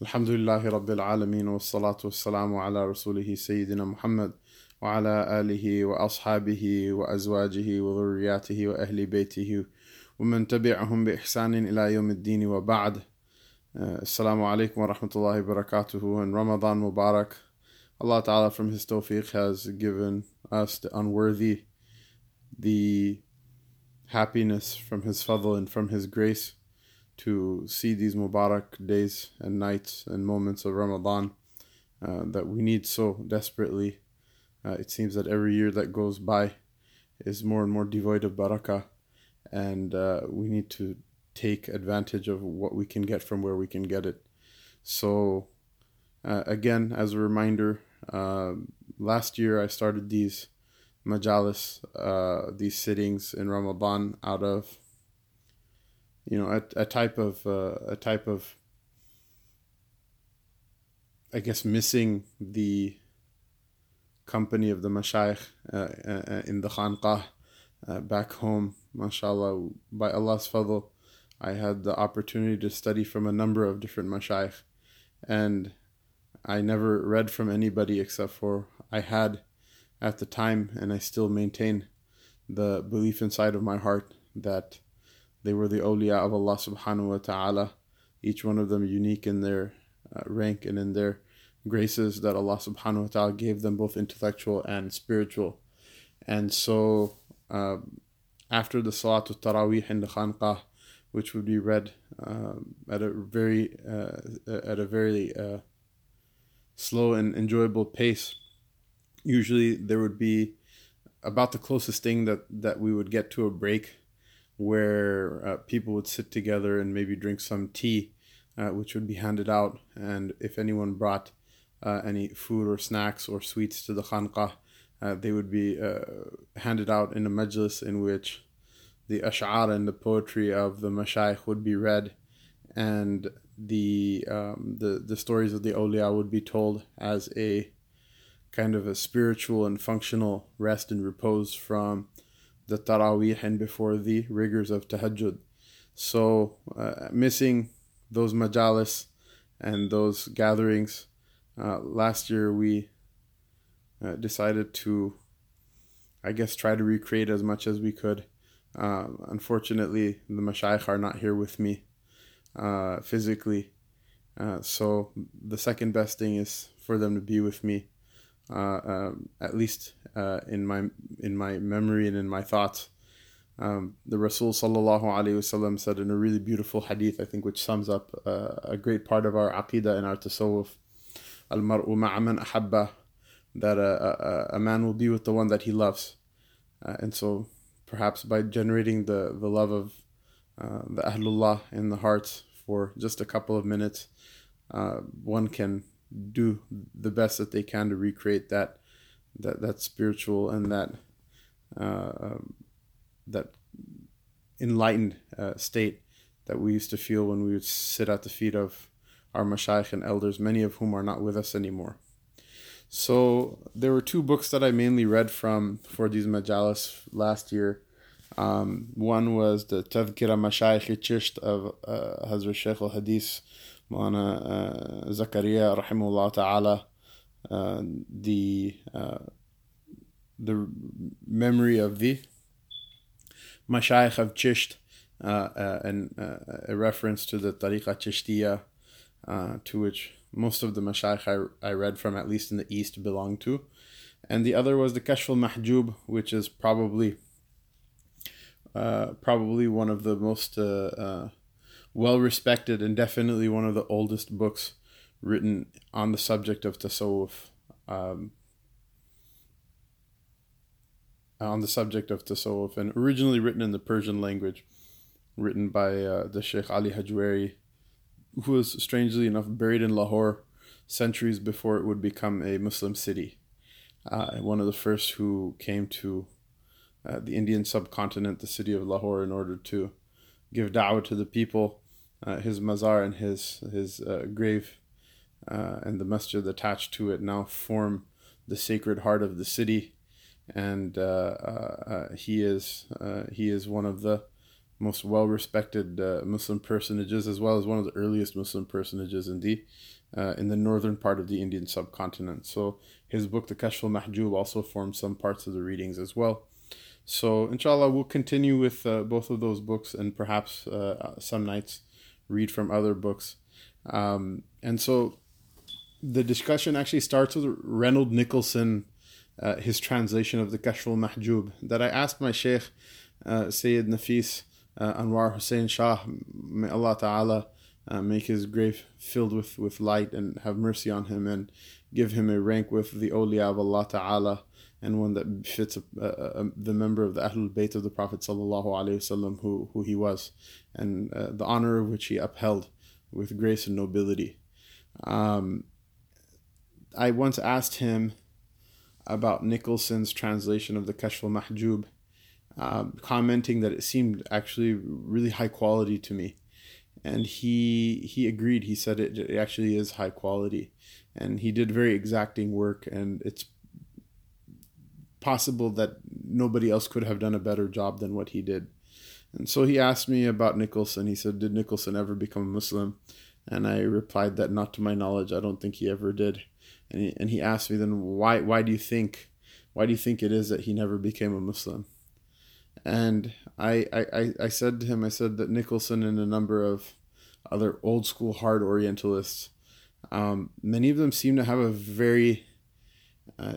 الحمد لله رب العالمين والصلاة والسلام على رسوله سيدنا محمد وعلى آله وأصحابه وأزواجه وذرياته وأهل بيته ومن تبعهم بإحسان إلى يوم الدين وبعد alaikum wa rahmatullahi wa barakatuhu and Ramadan Mubarak. Allah Ta'ala from His tawfiq has given us the unworthy the happiness from His fadl and from His grace to see these Mubarak days and nights and moments of Ramadan uh, that we need so desperately. Uh, it seems that every year that goes by is more and more devoid of barakah, and uh, we need to take advantage of what we can get from where we can get it. So, uh, again, as a reminder, uh, last year I started these majalis, uh, these sittings in Ramadan out of, you know, a, a type of uh, a type of, I guess, missing the company of the mashayikh uh, uh, in the khanqah back home. MashaAllah, by Allah's fadl, I had the opportunity to study from a number of different mashayikh, and I never read from anybody except for I had at the time, and I still maintain the belief inside of my heart that they were the awliya of Allah subhanahu wa ta'ala, each one of them unique in their uh, rank and in their graces that Allah subhanahu wa ta'ala gave them both intellectual and spiritual. And so uh, after the Salatul Taraweeh in the Khanqah, which would be read um, at a very uh, at a very uh, slow and enjoyable pace. Usually, there would be about the closest thing that that we would get to a break, where uh, people would sit together and maybe drink some tea, uh, which would be handed out, and if anyone brought uh, any food or snacks or sweets to the khanqah, uh, they would be handed out in a majlis in which the ash'ar and the poetry of the mashayikh would be read, and the um, the the stories of the awliya would be told as a kind of a spiritual and functional rest and repose from the taraweeh and before the rigors of tahajjud. So uh, missing those majalis and those gatherings, uh, last year we uh, decided to, I guess, try to recreate as much as we could. Uh, unfortunately, the mashayikh are not here with me uh, physically. Uh, so the second best thing is for them to be with me, um, at least uh, in my in my memory and in my thoughts. Um, the Rasul sallallahu alaihi wasallam said in a really beautiful hadith, I think, which sums up uh, a great part of our aqidah and our tasawwuf. Al mar'u ma'aman ahabba, that a, a, a man will be with the one that he loves, and so perhaps by generating the, the love of uh, the Ahlullah in the hearts for just a couple of minutes, uh, one can do the best that they can to recreate that that that spiritual and that uh, um, that enlightened uh, state that we used to feel when we would sit at the feet of our mashayikh and elders, many of whom are not with us anymore. So there were two books that I mainly read from for these majalis last year. Um, one was the Tadhkira Mashayikh Chisht of uh, Hazrat Shaykh al Hadith Mawlana uh, Zakaria Rahimullah Ta'ala. Uh, the uh, the memory of the Mashayikh of Chisht uh, uh, and a reference to the Tariqa Chishtiya to which most of the mashayikh I, I read from, at least in the East, belong to. And the other was the Kashf al-Mahjub, which is probably probably one of the most well respected and definitely one of the oldest books written on the subject of tasawwuf. Um, on the subject of tasawwuf, and originally written in the Persian language, written by uh, the Sheikh Ali Hajwari, who was strangely enough buried in Lahore centuries before it would become a Muslim city. Uh, one of the first who came to uh, the Indian subcontinent, the city of Lahore, in order to give da'wah to the people. Uh, his mazar and his his uh, grave uh, and the masjid attached to it now form the sacred heart of the city, and uh, he is he is one of the most well respected uh, Muslim personages, as well as one of the earliest Muslim personages in the uh, in the northern part of the Indian subcontinent. So his book, The Kashf al-Mahjub, also forms some parts of the readings as well. So inshallah, we'll continue with uh, both of those books and perhaps uh, some nights read from other books. Um, and so the discussion actually starts with Reynold Nicholson, uh, his translation of the Kashf al-Mahjub, that I asked my Sheikh, uh, Sayyid Nafis uh, Anwar Hussein Shah, may Allah Ta'ala uh, make his grave filled with, with light and have mercy on him and give him a rank with the awliya of Allah Ta'ala and one that befits a, a, a, the member of the Ahlul Bayt of the Prophet Sallallahu Alaihi Wasallam who, who he was and uh, the honor which he upheld with grace and nobility. Um, I once asked him about Nicholson's translation of the Kashf al-Mahjub, uh, commenting that it seemed actually really high quality to me and he he agreed. He said it, it actually is high quality, and he did very exacting work, and it's possible that nobody else could have done a better job than what he did. And so he asked me about Nicholson. He said, "Did Nicholson ever become a Muslim?" And I replied that not to my knowledge, I don't think he ever did. And he, asked me then, "Why why do you think why do you think it is that he never became a Muslim?" And I, I, I said to him, I said that Nicholson and a number of other old school hard Orientalists, um, many of them seem to have a very uh,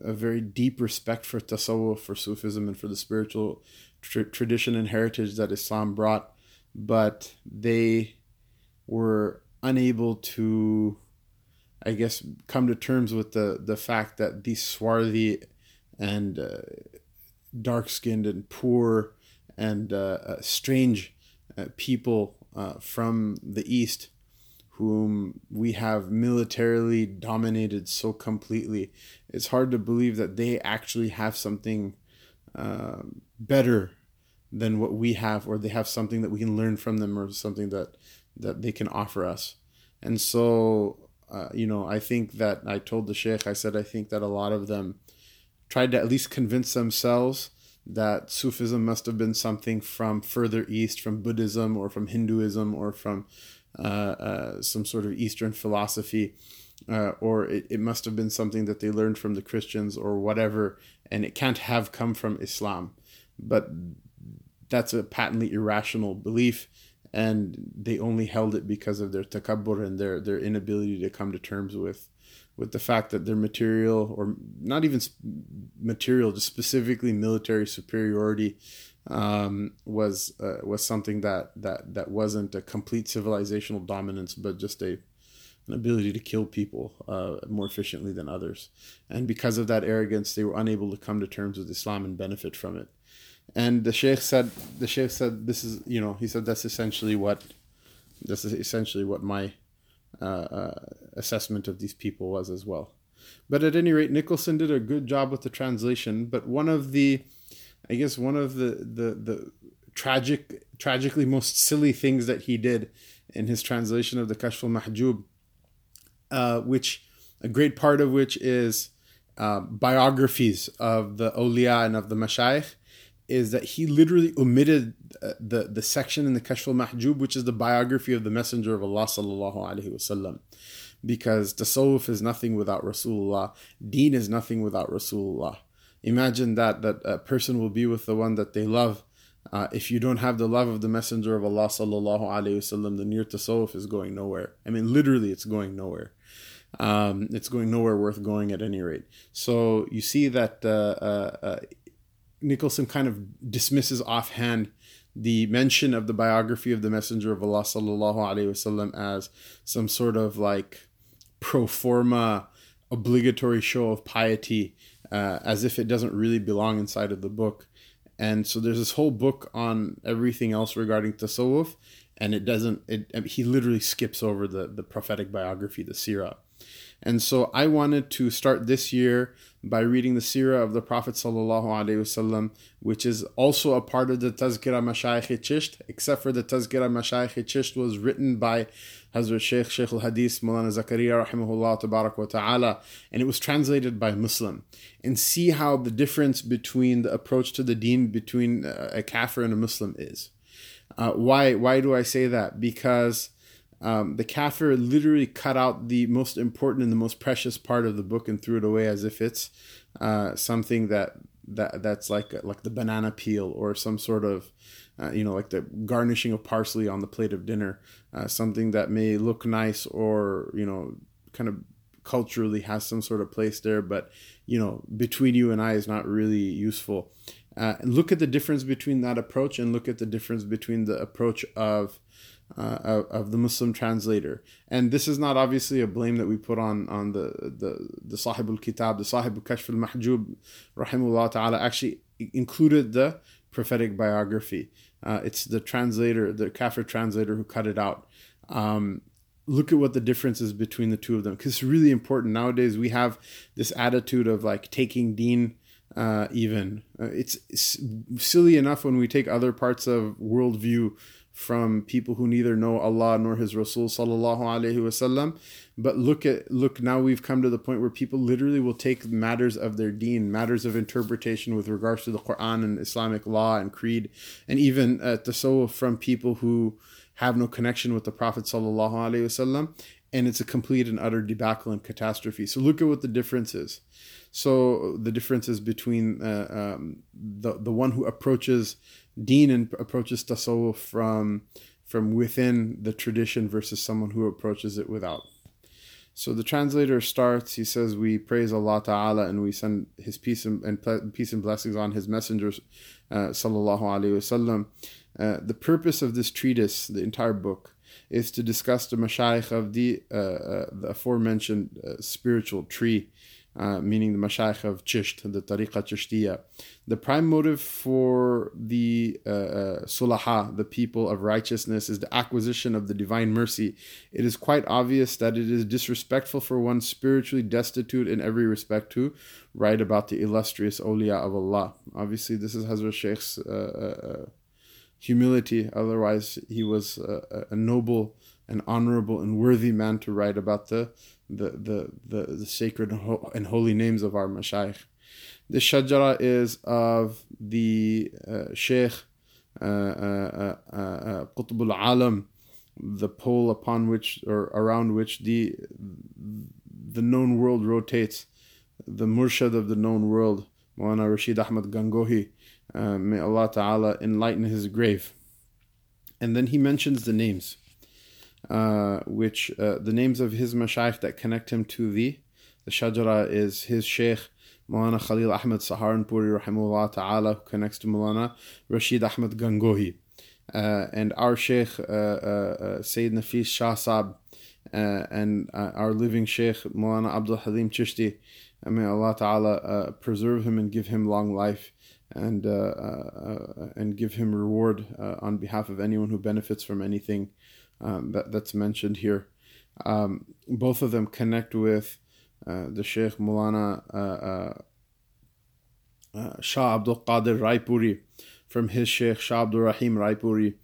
a very deep respect for tasawwuf, for Sufism, and for the spiritual tr- tradition and heritage that Islam brought, but they were unable to, I guess, come to terms with the the fact that these swarthy and uh, dark skinned and poor and uh, uh, strange uh, people uh, from the East whom we have militarily dominated so completely. It's hard to believe that they actually have something better than what we have, or they have something that we can learn from them, or something that that they can offer us. And so, uh, you know, I think that I told the sheikh, I said, I think that a lot of them tried to at least convince themselves that Sufism must have been something from further east, from Buddhism or from Hinduism or from uh, uh, some sort of Eastern philosophy, uh, or it, it must have been something that they learned from the Christians or whatever, and it can't have come from Islam. But that's a patently irrational belief, and they only held it because of their takabbur and their, their inability to come to terms with with the fact that their material, or not even material, just specifically military superiority, um, was uh, was something that that that wasn't a complete civilizational dominance, but just a an ability to kill people uh, more efficiently than others. And because of that arrogance, they were unable to come to terms with Islam and benefit from it. And the sheikh said, the sheikh said, this is, you know, he said that's essentially what, this is essentially what my uh, uh, assessment of these people was as well. But at any rate, Nicholson did a good job with the translation. But one of the, I guess, one of the the the tragic, tragically most silly things that he did in his translation of the Kashf al-Mahjub, uh, which a great part of which is uh, biographies of the awliya and of the mashayikh, is that he literally omitted uh, the, the section in the Kashf al-Mahjub, which is the biography of the Messenger of Allah sallallahu alaihi wasallam. Because tasawwuf is nothing without Rasulullah, deen is nothing without Rasulullah. Imagine that, that a person will be with the one that they love. Uh, if you don't have the love of the Messenger of Allah sallallahu alaihi wasallam, then your tasawwuf is going nowhere. I mean, literally, it's going nowhere. Um, it's going nowhere worth going at any rate. So you see that uh, uh, uh Nicholson kind of dismisses offhand the mention of the biography of the Messenger of Allah sallallahu alaihi wasallam as some sort of like pro forma obligatory show of piety, uh, as if it doesn't really belong inside of the book. And so there's this whole book on everything else regarding tasawwuf, and it doesn't. It he literally skips over the the prophetic biography, the sirah. And so I wanted to start this year by reading the Sirah of the Prophet wasallam, which is also a part of the Tazkira Mashayikh Chisht, except for the Tazkira Mashayikh Chisht was written by Hazrat Sheikh Sheikh al-Hadith Mulana Zakaria rahimahullah wa ta'ala, and it was translated by Muslim. And see how the difference between the approach to the deen between a kafir and a Muslim is. Uh, why why do I say that? Because um, the kafir literally cut out the most important and the most precious part of the book and threw it away as if it's uh, something that that that's like like the banana peel or some sort of uh, you know like the garnishing of parsley on the plate of dinner, uh, something that may look nice or you know kind of culturally has some sort of place there, but you know between you and I is not really useful. Uh, look at the difference between that approach and look at the difference between the approach of uh, of, the Muslim translator. And this is not obviously a blame that we put on on the the the Sahib al Kitab, the Sahib al Kashf al Mahjub, rahimullah ta'ala, actually included the prophetic biography. Uh, it's the translator, the Kafir translator, who cut it out. Um, look at what the difference is between the two of them because it's really important nowadays we have this attitude of like taking deen uh, even uh, it's, it's, silly enough when we take other parts of worldview from people who neither know Allah nor His Rasul sallallahu alaihi wasallam. But look at look now we've come to the point where people literally will take matters of their deen, matters of interpretation with regards to the Quran and Islamic law and creed, and even uh, tasawwuf from people who have no connection with the Prophet sallallahu alaihi wasallam, and it's a complete and utter debacle and catastrophe. So look at what the difference is. So the differences between uh, um, the the one who approaches Deen and approaches tasawwuf from from within the tradition versus someone who approaches it without. So the translator starts. He says, "We praise Allah Taala and we send His peace and, and peace and blessings on His messengers, uh, sallallahu alaihi wasallam." Uh, the purpose of this treatise, the entire book, is to discuss the mashayikh of the, uh, uh, the aforementioned uh, spiritual tree uh, meaning the Mashaykh of Chisht, the Tariqa Chishtiya. The prime motive for the uh, uh, Sulaha, the people of righteousness, is the acquisition of the divine mercy. It is quite obvious that it is disrespectful for one spiritually destitute in every respect to write about the illustrious awliya of Allah. Obviously, this is Hazrat Shaykh's uh, humility, otherwise, he was a noble and honorable and worthy man to write about the the the the, the sacred and holy names of our mashayikh. The shajara is of the uh, Sheikh uh, uh, uh, uh Qutb al-Alam, the pole upon which or around which the the known world rotates, the murshid of the known world, Maulana Rashid Ahmad Gangohi. Uh, may Allah Ta'ala enlighten his grave. And then he mentions the names uh, which uh, the names of his mashayikh that connect him to the the shajara is his sheikh Mulana Khalil Ahmed Saharanpuri rahimahullah ta'ala who connects to Mulana Rashid Ahmed Gangohi. Uh, and our sheikh uh, uh, uh, Sayyid Nafis Shah Sab and our living sheikh Mulana Abdul Halim Chishti may Allah ta'ala preserve him and give him long life and and give him reward on behalf of anyone who benefits from anything um, that, that's mentioned here. Um, both of them connect with uh, the Sheikh Mulana uh, uh, uh, Shah Abdul Qadir Raipuri from his Sheikh Shah Abdul Rahim Raipuri.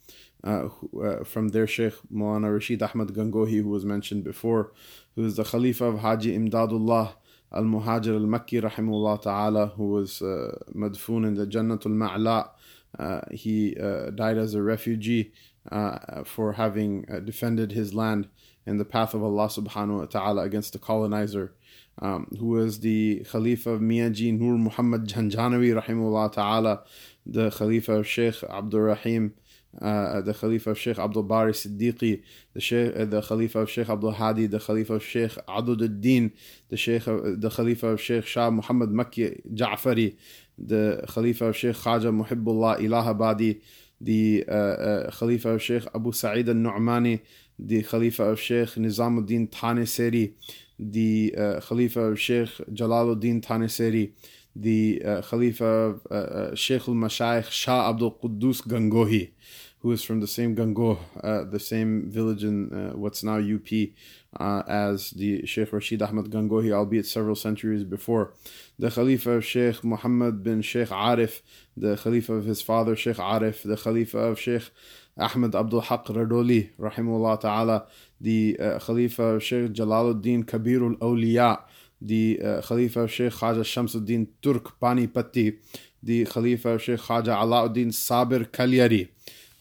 Uh, uh, from their Sheikh Mulana Rashid Ahmad Gangohi, who was mentioned before, who is the Khalifa of Haji Imdadullah Al Muhajir Al Makki, Rahimullah Ta'ala, who was uh, madfoon in the Jannatul Ma'la. he died as a refugee uh, for having uh, defended his land in the path of Allah subhanahu wa ta'ala against the colonizer, um, who was the Khalifa of Miyaji Nur Muhammad Janjanawi rahimullah ta'ala, the Khalifa of Sheikh Abdul Rahim, uh, the Khalifa of Sheikh Abdul Bari Siddiqi, the Sheikh, uh, the Khalifa of Sheikh Abdul Hadi, the Khalifa of Sheikh Adud al-Din, the Sheikh, the Khalifa of Sheikh Shah Muhammad Makki Ja'fari, the Khalifa of Sheikh Khaja Muhibbullah Ilahabadi, the uh, uh, Khalifa of Sheikh Abu Sa'id al Nu'mani, the Khalifa of Sheikh Nizamuddin Taneseri, the uh, Khalifa of Sheikh Jalaluddin Taneseri, the uh, Khalifa of Sheikh al Mashayikh Shah Abdul Quddus Gangohi, who is from the same Gangoh, uh, the same village in uh, what's now UP, uh, as the Sheikh Rashid Ahmad Gangohi, albeit several centuries before. The Khalifa of Sheikh Muhammad bin Sheikh Arif, the Khalifa of his father Sheikh Arif, the Khalifa of Sheikh Ahmed Abdul Haq Radoli, rahimullah ta'ala, the uh, Khalifa of Sheikh Jalaluddin Kabirul Awliya, the uh, Khalifa of Sheikh Khaja Shamsuddin Turk Pani Patti, the Khalifa of Sheikh Khaja Alauddin Sabir Kalyari,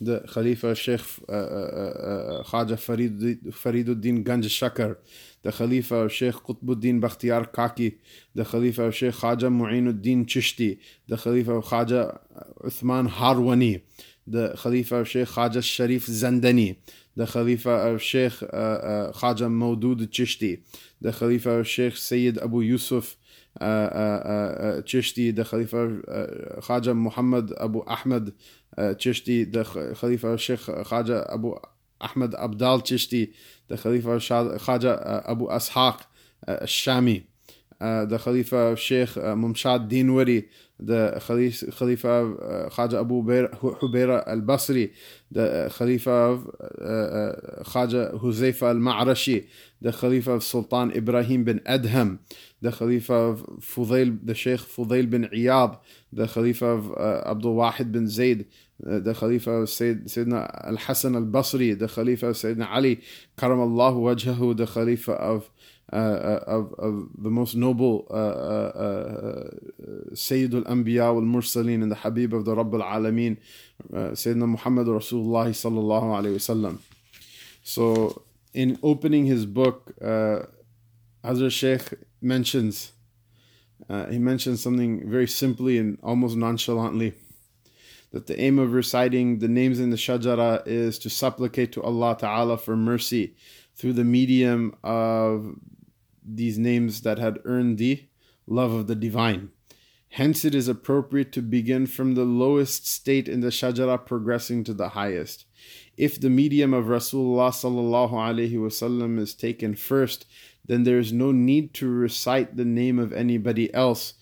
the Khalifa Sheikh uh, uh, uh, Khaja Farid, Fariduddin Ganj Shakar, the Khalifa of Sheikh Qutbuddin Bakhtiyar Kaki, the Khalifa of Sheikh Khaja Mu'inuddin Chishti, the Khalifa of Khaja Uthman Harwani, the Khalifa of Sheikh Khaja Sharif Zandani, the Khalifa of Sheikh uh, uh, Khaja Maudud Chishti, the Khalifa of Sheikh Sayyid Abu Yusuf uh, uh, uh, Chishti, the Khalifa of uh, Khaja Muhammad Abu Ahmad uh, Chishti, the Khalifa of Sheikh Khaja Abu Ahmad Abdal Chishti, the Khalifa of Khaja uh, Abu Ashaq uh, Shami, uh, the Khalifa of Sheikh uh, Mumshad Dinwari, the Khalifa, Khalifa of uh, Khaja Abu Hubaira al Basri, the Khalifa of uh, uh, Khaja Al uh, uh, the Sayyid, Sayyidina Al Hassan al Basri, the Khalifa of Sayyidina Ali, Karamallahu Wajhahu, the Khalifa of uh, uh, of, of the most noble uh, uh, Sayyid al-Anbiya wal-Mursaleen and the Habib of the Rabb al-Alameen, Sayyidina Muhammad Rasulullah sallallahu alayhi wasallam. So in opening his book, uh, Hazrat Sheikh mentions, uh, he mentions something very simply and almost nonchalantly that the aim of reciting the names in the shajara is to supplicate to Allah Ta'ala for mercy through the medium of these names that had earned the love of the divine. Hence, it is appropriate to begin from the lowest state in the shajara, progressing to the highest. If the medium of Rasulullah sallallahu is taken first, then there is no need to recite the name of anybody else.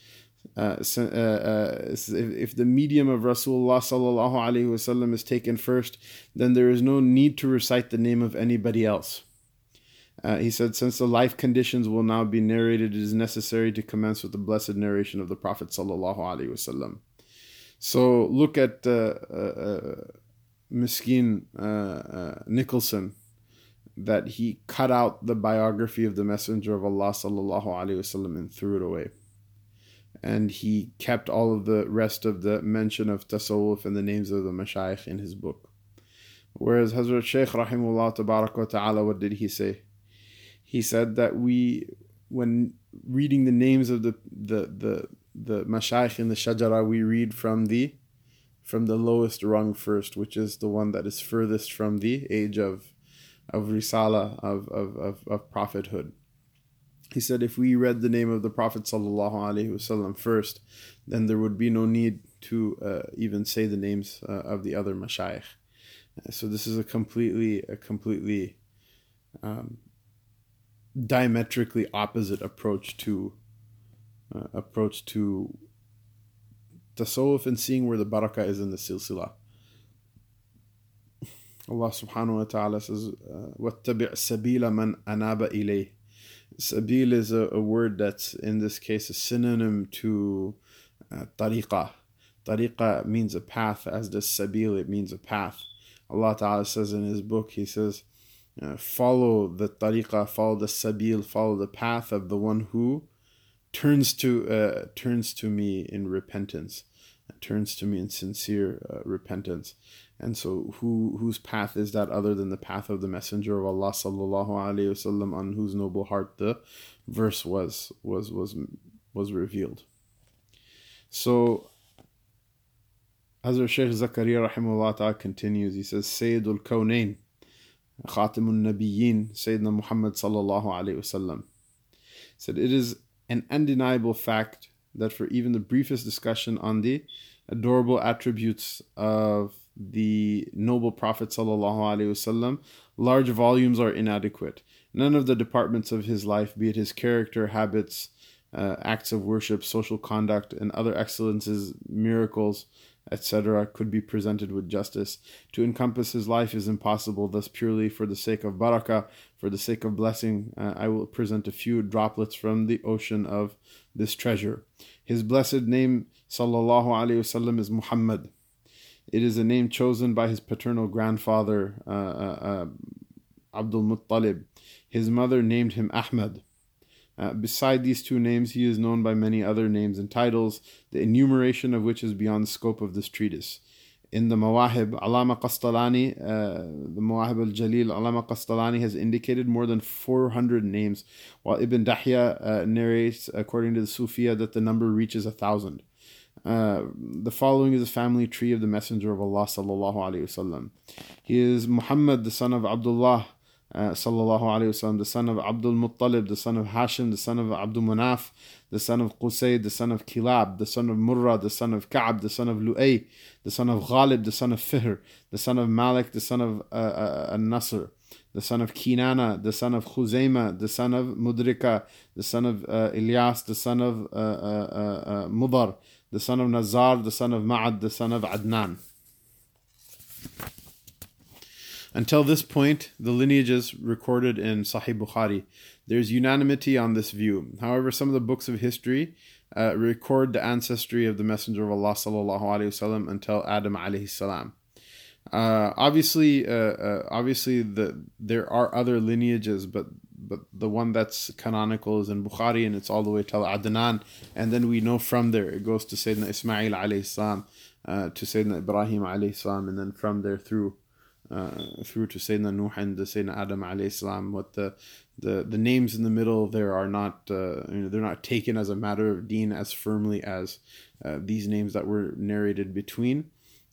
Uh, uh, uh, if, the medium of Rasulullah sallallahu alaihi wasallam is taken first, then there is no need to recite the name of anybody else. Uh, he said, since the life conditions will now be narrated, it is necessary to commence with the blessed narration of the Prophet sallallahu alaihi wasallam. So look at uh, uh, Miskin Nicholson, that he cut out the biography of the Messenger of Allah sallallahu alaihi wasallam and threw it away. And he kept all of the rest of the mention of tasawwuf and the names of the mashayikh in his book. Whereas Hazrat Shaykh rahimullah ta'ala, what did he say? he said that we, when reading the names of the the the the mashayikh in the shajara, we read from the from the lowest rung first, which is the one that is furthest from the age of of risala of of of, of prophethood He said, if we read the name of the Prophet sallallahu alaihi wasallam first, then there would be no need to uh, even say the names uh, of the other mashayikh. So this is a completely a completely um, diametrically opposite approach to uh, approach to tasawwuf and seeing where the barakah is in the silsila. Allah subhanahu wa ta'ala says, وَاتَّبِعْ سَبِيلَ مَنْ أَنَابَ إِلَيْهِ Sabil is a, a, word that's in this case a synonym to uh, tariqah. Tariqah means a path, as does sabil, it means a path. Allah Ta'ala says in His book, He says, uh, follow the tariqah, follow the sabil, follow the path of the one who turns to uh, turns to me in repentance, turns to me in sincere uh, repentance. And so, who whose path is that other than the path of the Messenger of Allah sallallahu alaihi wasallam, on whose noble heart the verse was was was was revealed. So, Hazrat Shaykh Zakaria rahimahullah continues. He says, Sayyidul Kawnain. Khatimun Nabiyyin, Sayyidina Muhammad sallallahu alayhi wasallam, said it is an undeniable fact that for even the briefest discussion on the adorable attributes of the noble Prophet sallallahu alaihi wasallam, large volumes are inadequate. None of the departments of his life, be it his character, habits, uh, acts of worship, social conduct, and other excellences, miracles, etc., could be presented with justice. To encompass his life is impossible, thus, purely for the sake of barakah, for the sake of blessing, uh, I will present a few droplets from the ocean of this treasure. His blessed name, sallallahu alaihi wasallam, is Muhammad. It is a name chosen by his paternal grandfather, uh, uh, uh Abdul Muttalib. His mother named him Ahmad. Uh, beside these two names, he is known by many other names and titles, the enumeration of which is beyond the scope of this treatise. in the Mawahib, Alama Qastalani, uh, the Mawahib al Jalil, Alama Qastalani has indicated more than 400 names, while Ibn Dahya uh, narrates, according to the Sufiya, that the number reaches a thousand. Uh, the following is the family tree of the Messenger of Allah sallallahu alaihi wasallam. He is Muhammad, the son of Abdullah uh, sallallahu alaihi wasallam, the son of Abdul Muttalib, the son of Hashim, the son of Abdul Manaf, the son of Qusayd, the son of Kilab, the son of Murrah, the son of Ka'b, the son of Lu'ay, the son of Ghalib, the son of Fihr, the son of Malik, the son of uh, uh, Nasr, the son of Kinana, the son of Khuzaima, the son of Mudrika, the son of uh, Ilyas, the son of uh, uh, uh, Mudar, the son of Nazar, the son of Ma'ad, the son of Adnan. Until this point, the lineages recorded in Sahih Bukhari, there's unanimity on this view. However, some of the books of history uh, record the ancestry of the Messenger of Allah sallallahu until Adam alayhi salam. Uh, obviously, uh, uh, obviously, the there are other lineages, but but the one that's canonical is in Bukhari, and it's all the way to Adnan, and then we know from there it goes to Sayyidina Ismail alayhi salam, uh, to Sayyidina Ibrahim alayhi salam, and then from there through uh, through to Sayyidina Nuh and to Sayyidina Adam alayhi salam. What the the the names in the middle there are not uh, you know, they're not taken as a matter of deen as firmly as uh, these names that were narrated between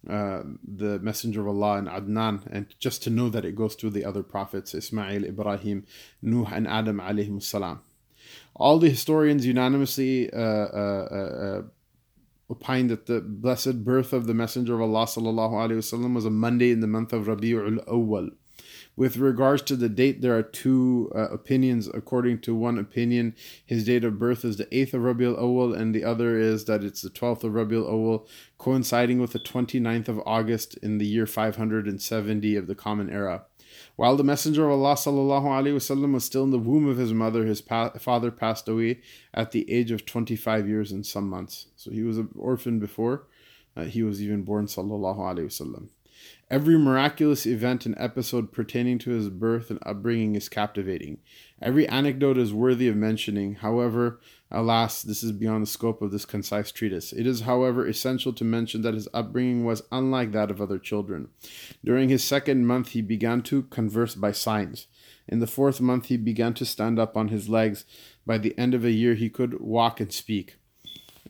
uh, the Messenger of Allah and Adnan, and just to know that it goes through the other prophets Ismail, Ibrahim, Nuh, and Adam alayhi salam. All the historians unanimously uh, uh, opined that the blessed birth of the Messenger of Allah sallallahu alaihi wasallam was a Monday in the month of Rabiul Awwal. With regards to the date, there are two uh, opinions. According to one opinion, his date of birth is the 8th of Rabiul Awwal, and the other is that it's the 12th of Rabiul Awwal, coinciding with the 29th of August in the year 570 of the Common Era. While the Messenger of Allah وسلم, was still in the womb of his mother, his pa- father passed away at the age of 25 years and some months. So he was an orphan before uh, he was even born. Sallallahu Alaihi Wasallam. Every miraculous event and episode pertaining to his birth and upbringing is captivating. Every anecdote is worthy of mentioning. However, alas, this is beyond the scope of this concise treatise. It is, however, essential to mention that his upbringing was unlike that of other children. During his second month, he began to converse by signs. In the fourth month, he began to stand up on his legs. By the end of a year, he could walk and speak.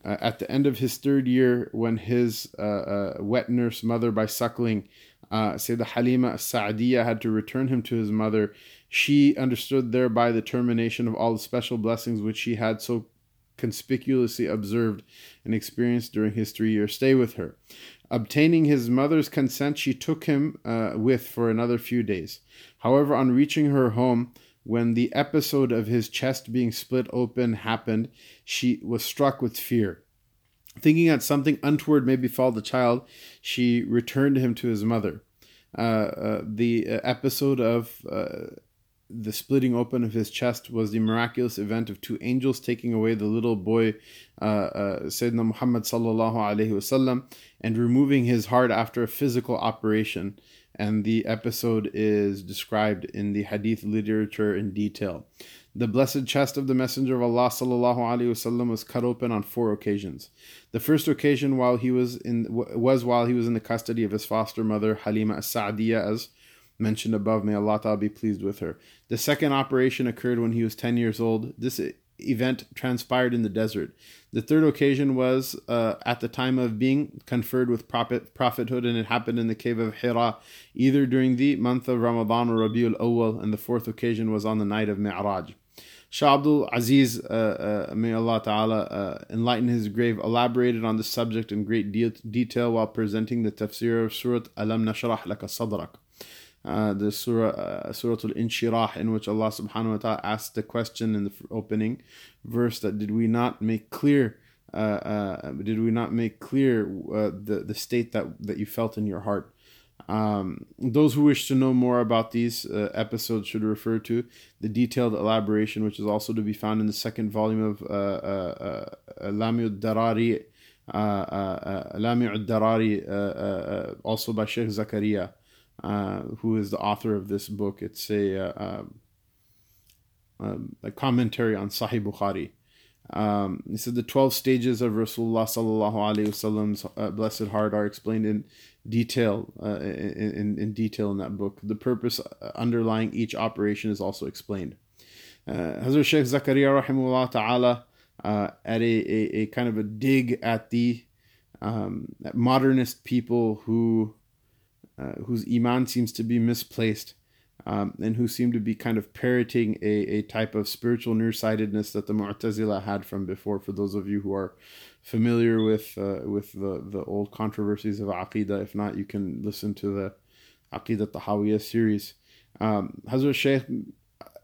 Uh, at the end of his third year, when his uh, uh, wet nurse mother by suckling, uh, Sayyidah Halima Sa'diyah had to return him to his mother, she understood thereby the termination of all the special blessings which she had so conspicuously observed and experienced during his three year stay with her. Obtaining his mother's consent, she took him uh, with for another few days. However, on reaching her home, when the episode of his chest being split open happened, she was struck with fear. Thinking that something untoward may befall the child, she returned him to his mother. Uh, uh, the uh, episode of uh, the splitting open of his chest was the miraculous event of two angels taking away the little boy, uh, uh, Sayyidina Muhammad sallallahu wasallam, and removing his heart after a physical operation and the episode is described in the hadith literature in detail. The blessed chest of the Messenger of Allah sallallahu alaihi was cut open on four occasions. The first occasion while he was in was while he was in the custody of his foster mother Halima as-Sa'diyah as mentioned above. May Allah ta'ala be pleased with her. The second operation occurred when he was 10 years old. This event transpired in the desert. The third occasion was uh, at the time of being conferred with prophet, prophethood, and it happened in the cave of Hira, either during the month of Ramadan or Rabiul Awal, and the fourth occasion was on the night of Mi'raj. Shah Abdul Aziz, uh, uh, may Allah Ta'ala uh, enlighten his grave, elaborated on the subject in great de- detail while presenting the tafsir of Surat Alam Nashrah Laka Sadrak. Uh, the surah, uh, Surah Al Inshirah, in which Allah subhanahu wa ta'ala asked the question in the opening verse that did we not make clear, uh, uh, did we not make clear uh, the, the state that, that you felt in your heart? Um, those who wish to know more about these uh, episodes should refer to the detailed elaboration, which is also to be found in the second volume of uh, Lami Darari, Lami Darari, also by Sheikh Zakaria uh, who is the author of this book. It's a, uh, um, um, a commentary on Sahih Bukhari. Um, he said the 12 stages of Rasulullah sallallahu alaihi wasallam's uh, blessed heart are explained in detail uh, in, in detail in that book. The purpose uh, underlying each operation is also explained. Uh, Hazrat Sheikh Zakaria rahimahullah ta'ala uh, at a, a, a, kind of a dig at the um, at modernist people who uh, whose iman seems to be misplaced um, and who seem to be kind of parroting a, a type of spiritual nearsightedness that the Mu'tazila had from before. For those of you who are familiar with uh, with the, the old controversies of Aqidah, if not, you can listen to the Aqidah Tahawiyah series. Um, Hazrat Shaykh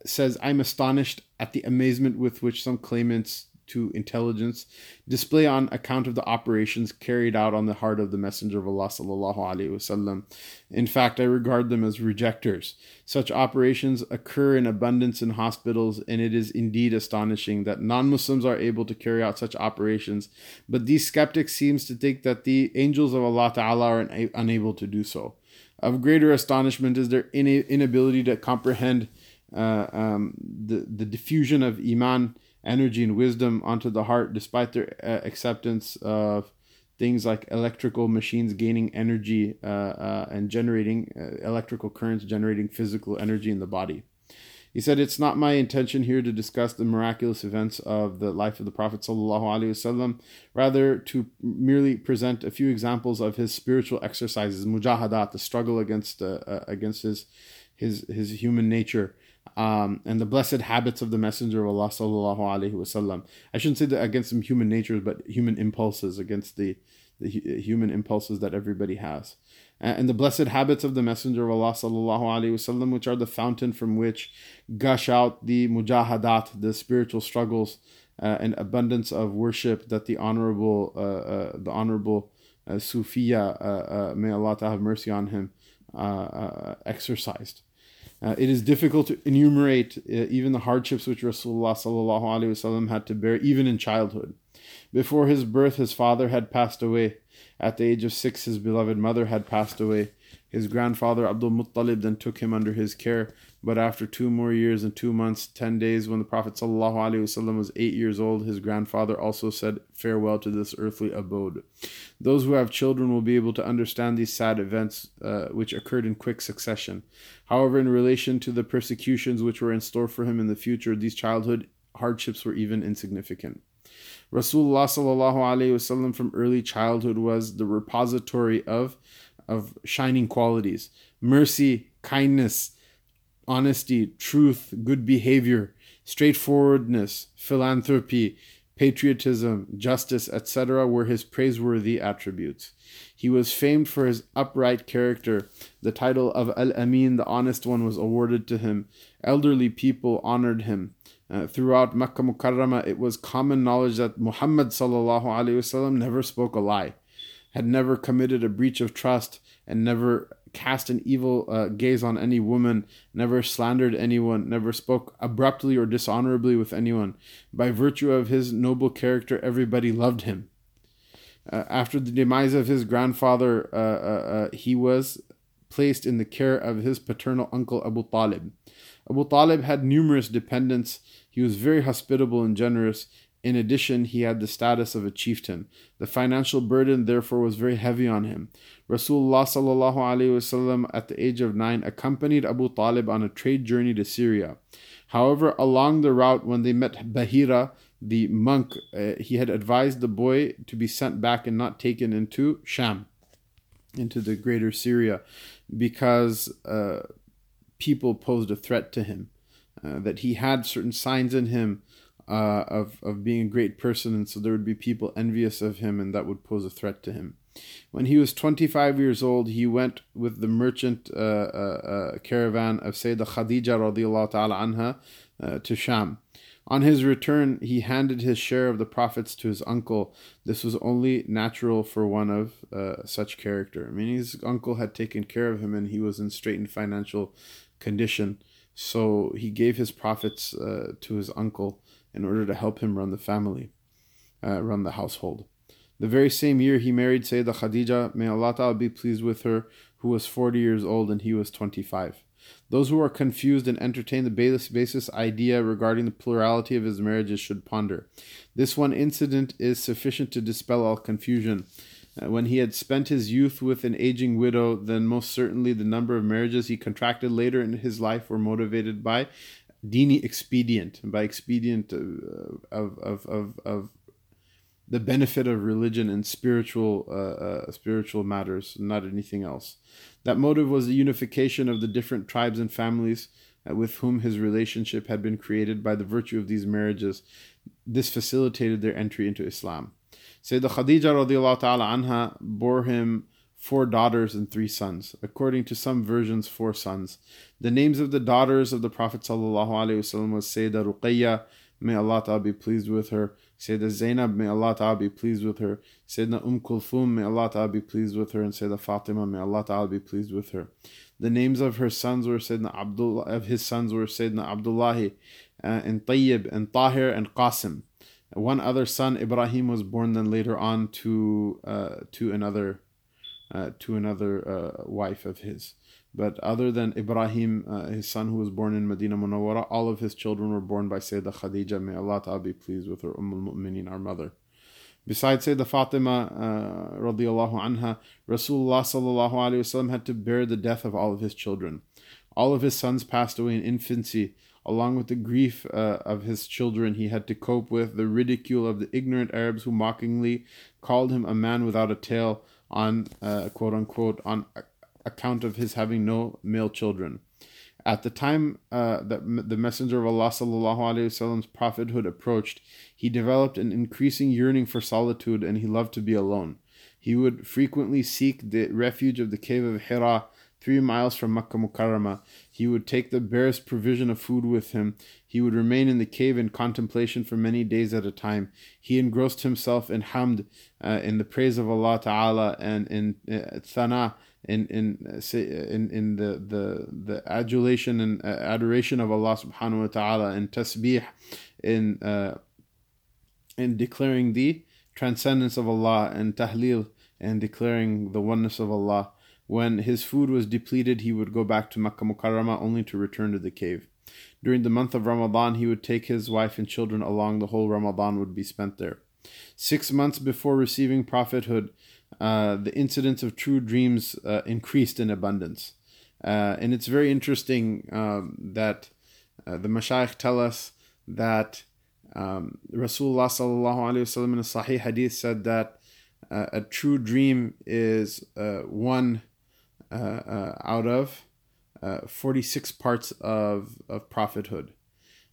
says, I'm astonished at the amazement with which some claimants to intelligence display on account of the operations carried out on the heart of the Messenger of Allah sallallahu alaihi wasallam. In fact, I regard them as rejectors. Such operations occur in abundance in hospitals, and it is indeed astonishing that non-Muslims are able to carry out such operations. But these skeptics seems to think that the angels of Allah Taala are unable to do so. Of greater astonishment is their inability to comprehend uh, um, the the diffusion of iman energy and wisdom onto the heart, despite their uh, acceptance of things like electrical machines gaining energy uh, uh, and generating uh, electrical currents, generating physical energy in the body. He said, It's not my intention here to discuss the miraculous events of the life of the Prophet, ﷺ, rather, to merely present a few examples of his spiritual exercises, mujahadat, the struggle against, uh, uh, against his, his, his human nature um, and the blessed habits of the Messenger of Allah sallallahu alaihi wasallam. I shouldn't say that against some human natures, but human impulses against the the human impulses that everybody has, and the blessed habits of the Messenger of Allah sallallahu alaihi wasallam, which are the fountain from which gush out the mujahadat, the spiritual struggles uh, and abundance of worship that the honorable uh, uh, the honorable uh, Sufiya, uh, uh, may Allah have mercy on him, uh, exercised. Uh, it is difficult to enumerate uh, even the hardships which Rasulullah sallallahu had to bear, even in childhood. Before his birth, his father had passed away. At the age of six, his beloved mother had passed away. His grandfather Abdul Muttalib then took him under his care, but after two more years and two months, ten days, when the Prophet ﷺ was eight years old, his grandfather also said farewell to this earthly abode. Those who have children will be able to understand these sad events uh, which occurred in quick succession. However, in relation to the persecutions which were in store for him in the future, these childhood hardships were even insignificant. Rasulullah from early childhood was the repository of of shining qualities mercy, kindness, honesty, truth, good behavior, straightforwardness, philanthropy, patriotism, justice, etc., were his praiseworthy attributes. He was famed for his upright character. The title of Al Amin, the honest one, was awarded to him. Elderly people honored him. Uh, throughout Makkah Mukarramah, it was common knowledge that Muhammad never spoke a lie, had never committed a breach of trust, and never cast an evil uh, gaze on any woman, never slandered anyone, never spoke abruptly or dishonorably with anyone. By virtue of his noble character, everybody loved him. Uh, after the demise of his grandfather, uh, uh, uh he was placed in the care of his paternal uncle Abu Talib. Abu Talib had numerous dependents. He was very hospitable and generous. In addition, he had the status of a chieftain. The financial burden, therefore, was very heavy on him. Rasulullah wasallam, at the age of nine, accompanied Abu Talib on a trade journey to Syria. However, along the route, when they met Bahira, the monk, uh, he had advised the boy to be sent back and not taken into Sham, into the greater Syria, because uh, people posed a threat to him. Uh, that he had certain signs in him uh, of of being a great person, and so there would be people envious of him, and that would pose a threat to him. When he was 25 years old, he went with the merchant uh, uh, uh caravan of Sayyidah Khadija ta'ala anha uh, to Sham. On his return, he handed his share of the profits to his uncle. This was only natural for one of uh, such character. I mean, his uncle had taken care of him and he was in straitened financial condition. So he gave his profits uh, to his uncle in order to help him run the family, uh, run the household. The very same year he married Sayyidah Khadija, may Allah Ta'ala be pleased with her, who was 40 years old and he was 25. Those who are confused and entertain the basis idea regarding the plurality of his marriages should ponder. This one incident is sufficient to dispel all confusion. Uh, when he had spent his youth with an aging widow, then most certainly the number of marriages he contracted later in his life were motivated by dini expedient, by expedient of, of, of, of, of the benefit of religion and spiritual uh, uh, spiritual matters, not anything else. That motive was the unification of the different tribes and families uh, with whom his relationship had been created by the virtue of these marriages. This facilitated their entry into Islam. Sayyidah Khadija radiallahu ta'ala anha bore him four daughters and three sons. According to some versions, four sons. The names of the daughters of the Prophet wasallam was Sayyidah Ruqayya, may Allah ta'ala be pleased with her. Sayyidah Zainab, may Allah ta'ala be pleased with her. Sayyidina Umm Kulthum, may Allah ta'ala be pleased with her. And Sayyidah Fatima, may Allah ta'ala be pleased with her. The names of her sons were Sayyidina Abdullah, of his sons were Sayyidina Abdullah uh, and Tayyib and Tahir and Qasim. One other son, Ibrahim, was born then later on to uh, to another uh, to another uh, wife of his. But other than Ibrahim, uh, his son who was born in Medina Munawwara, all of his children were born by Sayyidah Khadija. May Allah ta'ala be pleased with her, Umm al-Mu'mineen, our mother. Besides Sayyidah Fatima uh, radiallahu anha, Rasulullah sallallahu alayhi wasallam had to bear the death of all of his children. All of his sons passed away in infancy. Along with the grief uh, of his children, he had to cope with the ridicule of the ignorant Arabs who mockingly called him a man without a tail on uh, quote unquote on account of his having no male children. At the time uh, that the Messenger of Allah sallallahu prophethood approached, he developed an increasing yearning for solitude and he loved to be alone. He would frequently seek the refuge of the cave of Hira, three miles from Makkah Mukarramah. He would take the barest provision of food with him. He would remain in the cave in contemplation for many days at a time. He engrossed himself in hamd, uh, in the praise of Allah Ta'ala, and in uh, thana, in in uh, in in the the the adulation and uh, adoration of Allah Subhanahu wa Taala and tasbih in uh, in declaring the transcendence of Allah and tahleel and declaring the oneness of Allah. When his food was depleted, he would go back to Makkah Mukarramah only to return to the cave. During the month of Ramadan, he would take his wife and children along. The whole Ramadan would be spent there. Six months before receiving prophethood, uh, the incidence of true dreams uh, increased in abundance. Uh, and it's very interesting um, that uh, the Mashaykh tell us that um, Rasulullah sallallahu in a Sahih hadith said that uh, a true dream is one out of 46 parts of, of prophethood.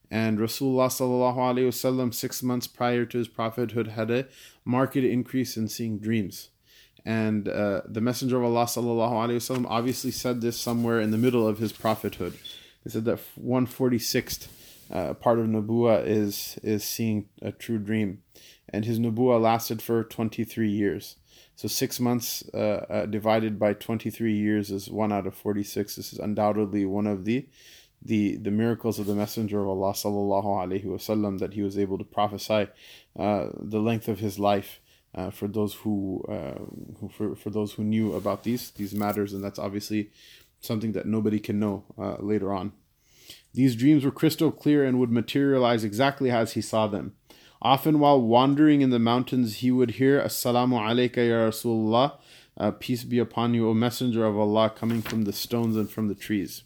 And Rasulullah sallallahu six months prior to his prophethood had a marked increase in seeing dreams. And uh, the Messenger of Allah sallallahu obviously said this somewhere in the middle of his prophethood. He said that 146th uh, part of Nubuwa is is seeing a true dream, and his Nubuwa lasted for 23 years. So six months uh, uh divided by 23 years is one out of 46. This is undoubtedly one of the the the miracles of the Messenger of Allah sallallahu alaihi wasallam that he was able to prophesy uh, the length of his life uh, for those who, uh, who for, for those who knew about these these matters, and that's obviously something that nobody can know uh, later on. These dreams were crystal clear and would materialize exactly as he saw them. Often, while wandering in the mountains, he would hear "Assalamu alayka ya Rasulullah," uh, peace be upon you, O Messenger of Allah, coming from the stones and from the trees.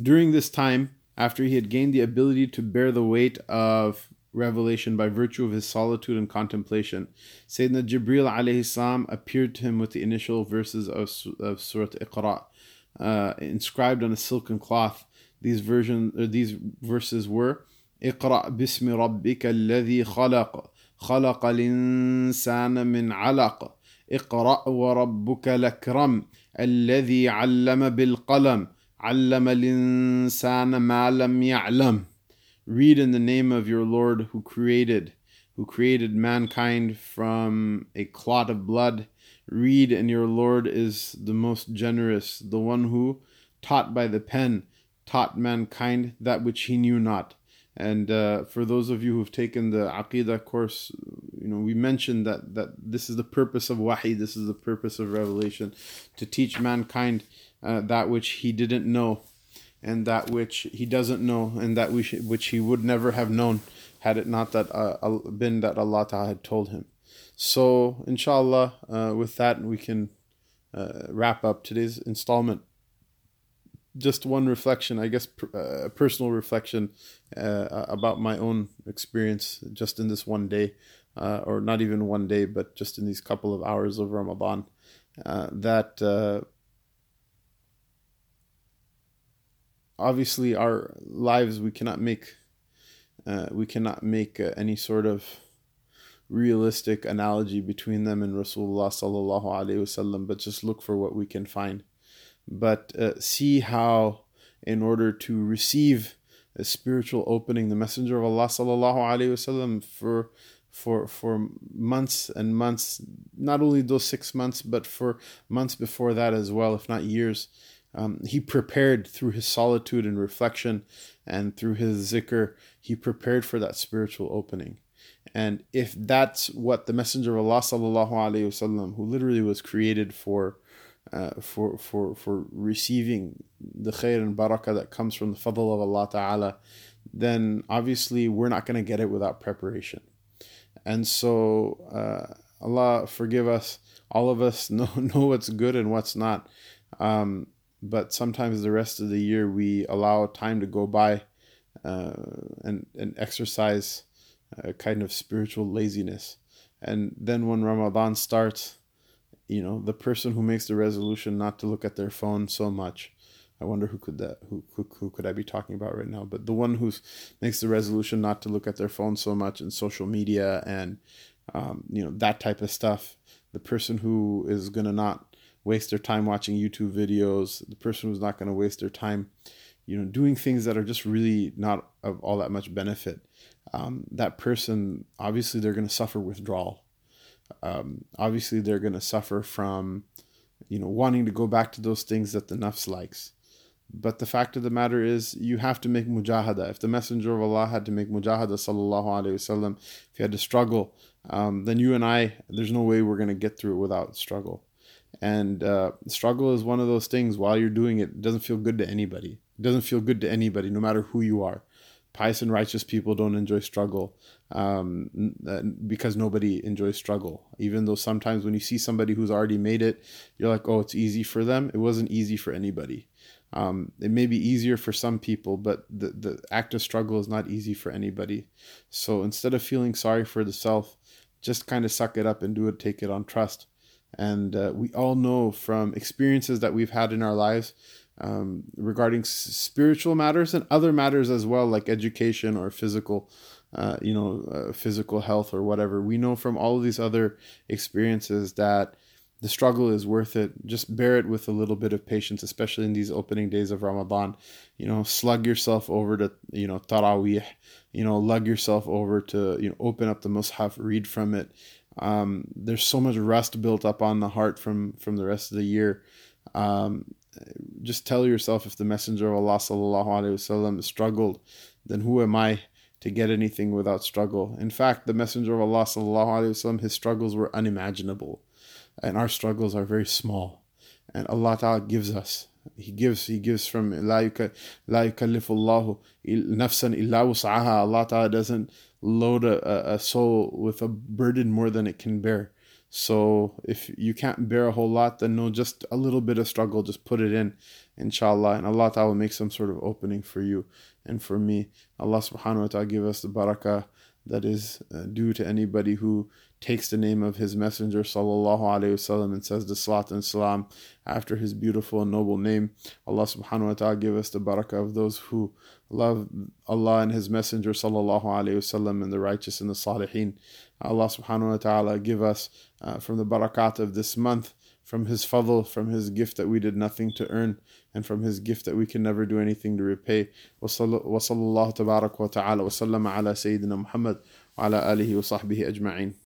During this time, after he had gained the ability to bear the weight of revelation by virtue of his solitude and contemplation. Sayyidina Jibril alayhi salam appeared to him with the initial verses of, of Surah Iqra, uh, inscribed on a silken cloth. These version, these verses were اقرأ باسم ربك الذي خلق خلق الإنسان من علق اقرأ وربك الأكرم الذي علم بالقلم علم الإنسان ما لم يعلم Read in the name of your Lord who created, who created mankind from a clot of blood. Read, and your Lord is the most generous, the one who, taught by the pen, taught mankind that which he knew not. And uh, for those of you who've taken the Aqidah course, you know we mentioned that that this is the purpose of Wahi. This is the purpose of revelation, to teach mankind uh, that which he didn't know, and that which he doesn't know, and that which which he would never have known had it not that uh, been that Allah Ta'ala had told him. So, inshallah, uh, with that, we can uh, wrap up today's installment. Just one reflection, I guess, uh, personal reflection uh, about my own experience just in this one day, uh, or not even one day, but just in these couple of hours of Ramadan. Uh, that uh, obviously our lives we cannot make uh, we cannot make any sort of realistic analogy between them and Rasulullah sallallahu alaihi wasallam, but just look for what we can find. But uh, see how, in order to receive a spiritual opening, the Messenger of Allah sallallahu alaihi wasallam for for for months and months, not only those six months, but for months before that as well, if not years. Um, he prepared through his solitude and reflection and through his zikr, he prepared for that spiritual opening. And if that's what the Messenger of Allah sallallahu alaihi wasallam, who literally was created for, uh, for for for receiving the khair and barakah that comes from the fadl of Allah Taala, then obviously we're not going to get it without preparation. And so uh, Allah forgive us, all of us know know what's good and what's not. Um, but sometimes the rest of the year we allow time to go by uh, and and exercise a kind of spiritual laziness and then when ramadan starts you know the person who makes the resolution not to look at their phone so much i wonder who could that who, who, who could i be talking about right now but the one who makes the resolution not to look at their phone so much and social media and um, you know that type of stuff the person who is going to not waste their time watching YouTube videos, the person who's not going to waste their time, you know, doing things that are just really not of all that much benefit. Um, that person, obviously, they're going to suffer withdrawal. Um, obviously, they're going to suffer from, you know, wanting to go back to those things that the nafs likes. But the fact of the matter is, you have to make mujahada. If the Messenger of Allah had to make mujahada, sallallahu alaihi wasallam, if he had to struggle, um, then you and I, there's no way we're going to get through it without struggle. And uh, struggle is one of those things. While you're doing it, it doesn't feel good to anybody. It doesn't feel good to anybody, no matter who you are. Pious and righteous people don't enjoy struggle um, uh, because nobody enjoys struggle. Even though sometimes when you see somebody who's already made it, you're like, oh, it's easy for them. It wasn't easy for anybody. Um, it may be easier for some people, but the, the act of struggle is not easy for anybody. So instead of feeling sorry for the self, just kind of suck it up and do it, take it on trust. And uh, we all know from experiences that we've had in our lives um, regarding s- spiritual matters and other matters as well, like education or physical, uh, you know, uh, physical health or whatever. We know from all of these other experiences that the struggle is worth it. Just bear it with a little bit of patience, especially in these opening days of Ramadan. You know, slug yourself over to, you know, Taraweeh, you know, lug yourself over to, you know, open up the Mus'haf, read from it, um, there's so much rust built up on the heart from from the rest of the year. Um, just tell yourself if the Messenger of Allah sallallahu struggled, then who am I to get anything without struggle? In fact, the Messenger of Allah sallallahu his struggles were unimaginable, and our struggles are very small, and Allah Taala gives us. He gives. He gives from la yukallifullahu nafsan illa wus'aha. Allah Taala doesn't load a, a soul with a burden more than it can bear. So if you can't bear a whole lot, then no, just a little bit of struggle, just put it in, inshallah. And Allah Ta'ala will make some sort of opening for you and for me. Allah subhanahu wa ta'ala give us the barakah that is uh, due to anybody who takes the name of his messenger sallallahu alaihi wasallam and says the salat and salam after his beautiful and noble name. Allah subhanahu wa ta'ala give us the barakah of those who love Allah and his messenger sallallahu alaihi wasallam and the righteous and the salihin. Allah subhanahu wa ta'ala give us uh, from the barakat of this month from his fadl, from his gift that we did nothing to earn, and from his gift that we can never do anything to repay. وصلى الله تبارك وتعالى وسلم على سيدنا محمد وعلى آله وصحبه أجمعين